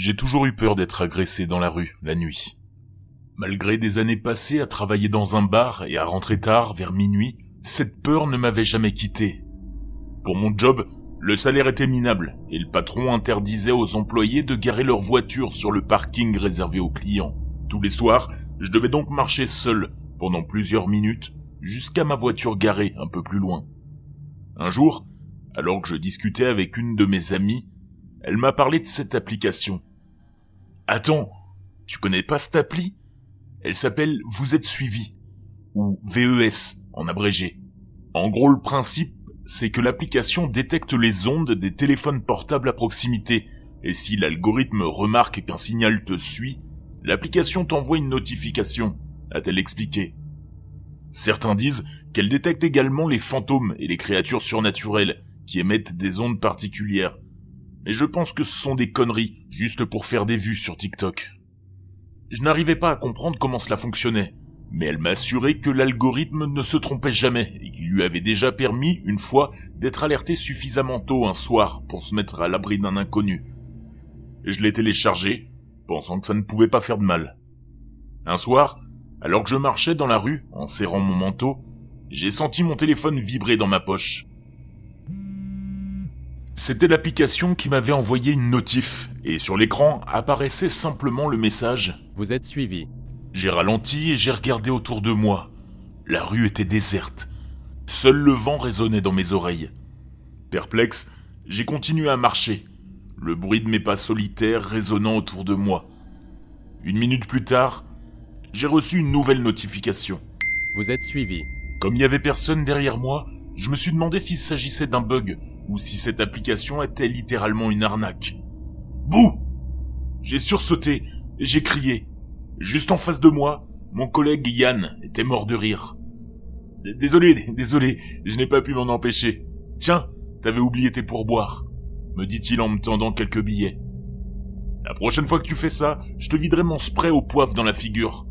J'ai toujours eu peur d'être agressé dans la rue, la nuit. Malgré des années passées à travailler dans un bar et à rentrer tard, vers minuit, cette peur ne m'avait jamais quitté. Pour mon job, le salaire était minable et le patron interdisait aux employés de garer leur voiture sur le parking réservé aux clients. Tous les soirs, je devais donc marcher seul pendant plusieurs minutes jusqu'à ma voiture garée un peu plus loin. Un jour, alors que je discutais avec une de mes amies, elle m'a parlé de cette application. Attends, tu connais pas cette appli Elle s'appelle Vous êtes suivi, ou VES en abrégé. En gros, le principe, c'est que l'application détecte les ondes des téléphones portables à proximité, et si l'algorithme remarque qu'un signal te suit, l'application t'envoie une notification, a-t-elle expliqué. Certains disent qu'elle détecte également les fantômes et les créatures surnaturelles qui émettent des ondes particulières, et je pense que ce sont des conneries, juste pour faire des vues sur TikTok. Je n'arrivais pas à comprendre comment cela fonctionnait, mais elle m'a assuré que l'algorithme ne se trompait jamais et qu'il lui avait déjà permis, une fois, d'être alerté suffisamment tôt un soir pour se mettre à l'abri d'un inconnu. Je l'ai téléchargé, pensant que ça ne pouvait pas faire de mal. Un soir, alors que je marchais dans la rue, en serrant mon manteau, j'ai senti mon téléphone vibrer dans ma poche. C'était l'application qui m'avait envoyé une notif, et sur l'écran apparaissait simplement le message Vous êtes suivi. J'ai ralenti et j'ai regardé autour de moi. La rue était déserte. Seul le vent résonnait dans mes oreilles. Perplexe, j'ai continué à marcher, le bruit de mes pas solitaires résonnant autour de moi. Une minute plus tard, j'ai reçu une nouvelle notification. Vous êtes suivi. Comme il n'y avait personne derrière moi, je me suis demandé s'il s'agissait d'un bug ou si cette application était littéralement une arnaque. Bouh J'ai sursauté et j'ai crié. Juste en face de moi, mon collègue Yann était mort de rire. Désolé, désolé, je n'ai pas pu m'en empêcher. Tiens, t'avais oublié tes pourboires, me dit-il en me tendant quelques billets. La prochaine fois que tu fais ça, je te viderai mon spray au poivre dans la figure.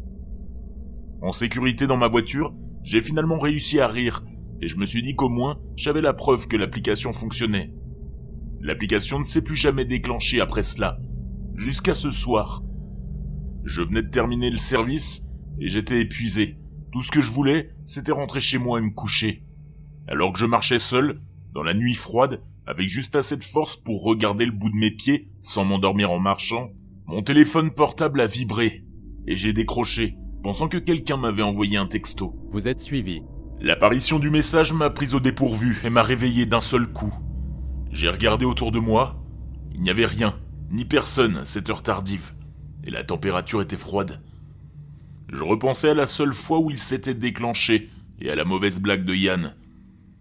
En sécurité dans ma voiture, j'ai finalement réussi à rire et je me suis dit qu'au moins j'avais la preuve que l'application fonctionnait. L'application ne s'est plus jamais déclenchée après cela, jusqu'à ce soir. Je venais de terminer le service et j'étais épuisé. Tout ce que je voulais, c'était rentrer chez moi et me coucher. Alors que je marchais seul, dans la nuit froide, avec juste assez de force pour regarder le bout de mes pieds sans m'endormir en marchant, mon téléphone portable a vibré et j'ai décroché, pensant que quelqu'un m'avait envoyé un texto. Vous êtes suivi. L'apparition du message m'a pris au dépourvu et m'a réveillé d'un seul coup. J'ai regardé autour de moi. Il n'y avait rien, ni personne cette heure tardive, et la température était froide. Je repensais à la seule fois où il s'était déclenché et à la mauvaise blague de Yann.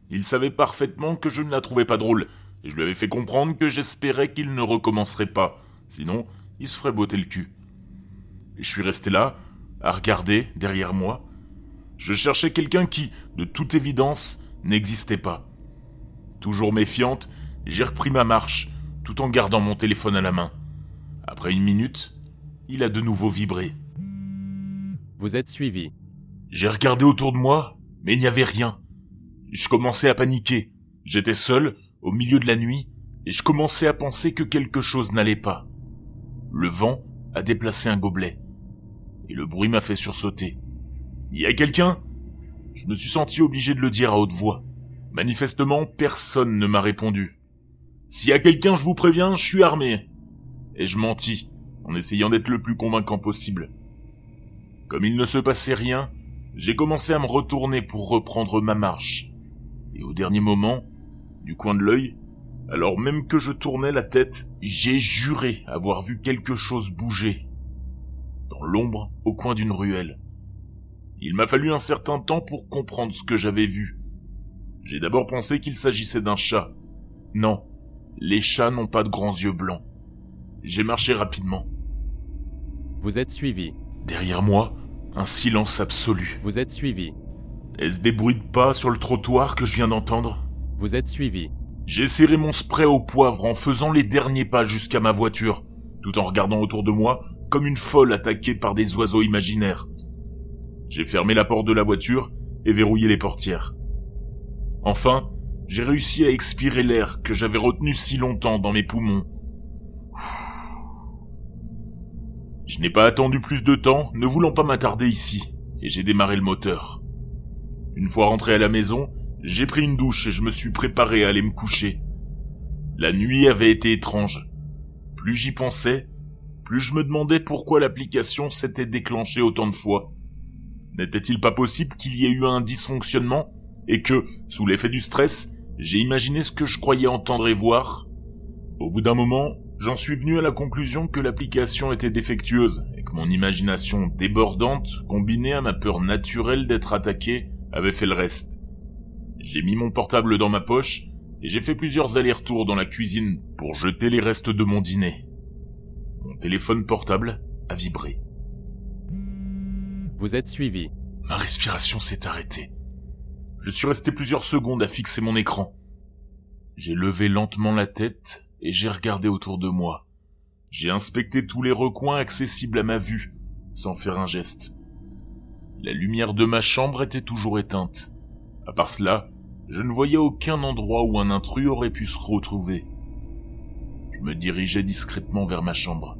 Il savait parfaitement que je ne la trouvais pas drôle, et je lui avais fait comprendre que j'espérais qu'il ne recommencerait pas, sinon il se ferait botter le cul. Je suis resté là, à regarder derrière moi, je cherchais quelqu'un qui, de toute évidence, n'existait pas. Toujours méfiante, j'ai repris ma marche, tout en gardant mon téléphone à la main. Après une minute, il a de nouveau vibré. Vous êtes suivi. J'ai regardé autour de moi, mais il n'y avait rien. Je commençais à paniquer. J'étais seul, au milieu de la nuit, et je commençais à penser que quelque chose n'allait pas. Le vent a déplacé un gobelet, et le bruit m'a fait sursauter. Y a quelqu'un? Je me suis senti obligé de le dire à haute voix. Manifestement, personne ne m'a répondu. S'il y a quelqu'un, je vous préviens, je suis armé. Et je mentis, en essayant d'être le plus convaincant possible. Comme il ne se passait rien, j'ai commencé à me retourner pour reprendre ma marche. Et au dernier moment, du coin de l'œil, alors même que je tournais la tête, j'ai juré avoir vu quelque chose bouger. Dans l'ombre, au coin d'une ruelle. Il m'a fallu un certain temps pour comprendre ce que j'avais vu. J'ai d'abord pensé qu'il s'agissait d'un chat. Non, les chats n'ont pas de grands yeux blancs. J'ai marché rapidement. Vous êtes suivi. Derrière moi, un silence absolu. Vous êtes suivi. Est-ce des bruits de pas sur le trottoir que je viens d'entendre? Vous êtes suivi. J'ai serré mon spray au poivre en faisant les derniers pas jusqu'à ma voiture, tout en regardant autour de moi comme une folle attaquée par des oiseaux imaginaires. J'ai fermé la porte de la voiture et verrouillé les portières. Enfin, j'ai réussi à expirer l'air que j'avais retenu si longtemps dans mes poumons. Je n'ai pas attendu plus de temps, ne voulant pas m'attarder ici, et j'ai démarré le moteur. Une fois rentré à la maison, j'ai pris une douche et je me suis préparé à aller me coucher. La nuit avait été étrange. Plus j'y pensais, plus je me demandais pourquoi l'application s'était déclenchée autant de fois. N'était-il pas possible qu'il y ait eu un dysfonctionnement et que, sous l'effet du stress, j'ai imaginé ce que je croyais entendre et voir? Au bout d'un moment, j'en suis venu à la conclusion que l'application était défectueuse et que mon imagination débordante, combinée à ma peur naturelle d'être attaqué, avait fait le reste. J'ai mis mon portable dans ma poche et j'ai fait plusieurs allers-retours dans la cuisine pour jeter les restes de mon dîner. Mon téléphone portable a vibré. Vous êtes suivi. Ma respiration s'est arrêtée. Je suis resté plusieurs secondes à fixer mon écran. J'ai levé lentement la tête et j'ai regardé autour de moi. J'ai inspecté tous les recoins accessibles à ma vue, sans faire un geste. La lumière de ma chambre était toujours éteinte. À part cela, je ne voyais aucun endroit où un intrus aurait pu se retrouver. Je me dirigeais discrètement vers ma chambre.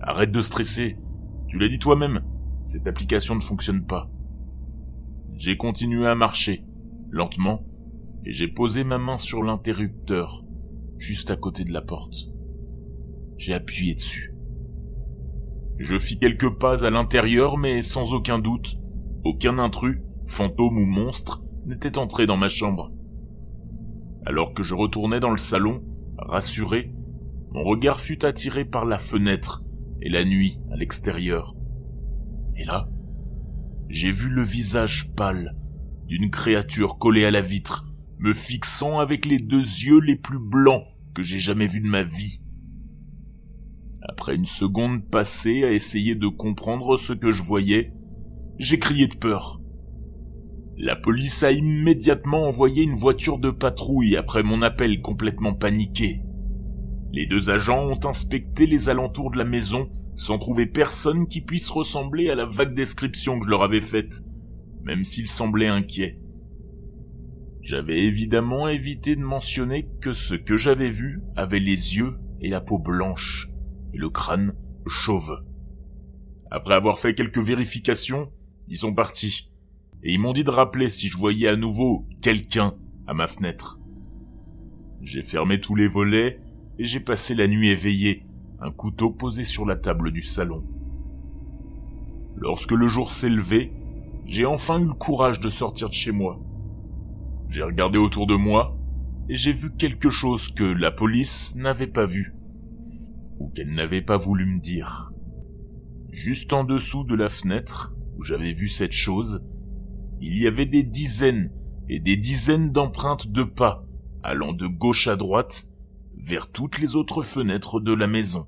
Arrête de stresser. Tu l'as dit toi-même, cette application ne fonctionne pas. J'ai continué à marcher, lentement, et j'ai posé ma main sur l'interrupteur, juste à côté de la porte. J'ai appuyé dessus. Je fis quelques pas à l'intérieur, mais sans aucun doute, aucun intrus, fantôme ou monstre, n'était entré dans ma chambre. Alors que je retournais dans le salon, rassuré, mon regard fut attiré par la fenêtre et la nuit à l'extérieur. Et là, j'ai vu le visage pâle d'une créature collée à la vitre, me fixant avec les deux yeux les plus blancs que j'ai jamais vus de ma vie. Après une seconde passée à essayer de comprendre ce que je voyais, j'ai crié de peur. La police a immédiatement envoyé une voiture de patrouille après mon appel complètement paniqué. Les deux agents ont inspecté les alentours de la maison sans trouver personne qui puisse ressembler à la vague description que je leur avais faite, même s'ils semblaient inquiets. J'avais évidemment évité de mentionner que ce que j'avais vu avait les yeux et la peau blanche, et le crâne chauve. Après avoir fait quelques vérifications, ils sont partis, et ils m'ont dit de rappeler si je voyais à nouveau quelqu'un à ma fenêtre. J'ai fermé tous les volets et j'ai passé la nuit éveillé, un couteau posé sur la table du salon. Lorsque le jour s'est levé, j'ai enfin eu le courage de sortir de chez moi. J'ai regardé autour de moi et j'ai vu quelque chose que la police n'avait pas vu, ou qu'elle n'avait pas voulu me dire. Juste en dessous de la fenêtre où j'avais vu cette chose, il y avait des dizaines et des dizaines d'empreintes de pas allant de gauche à droite vers toutes les autres fenêtres de la maison.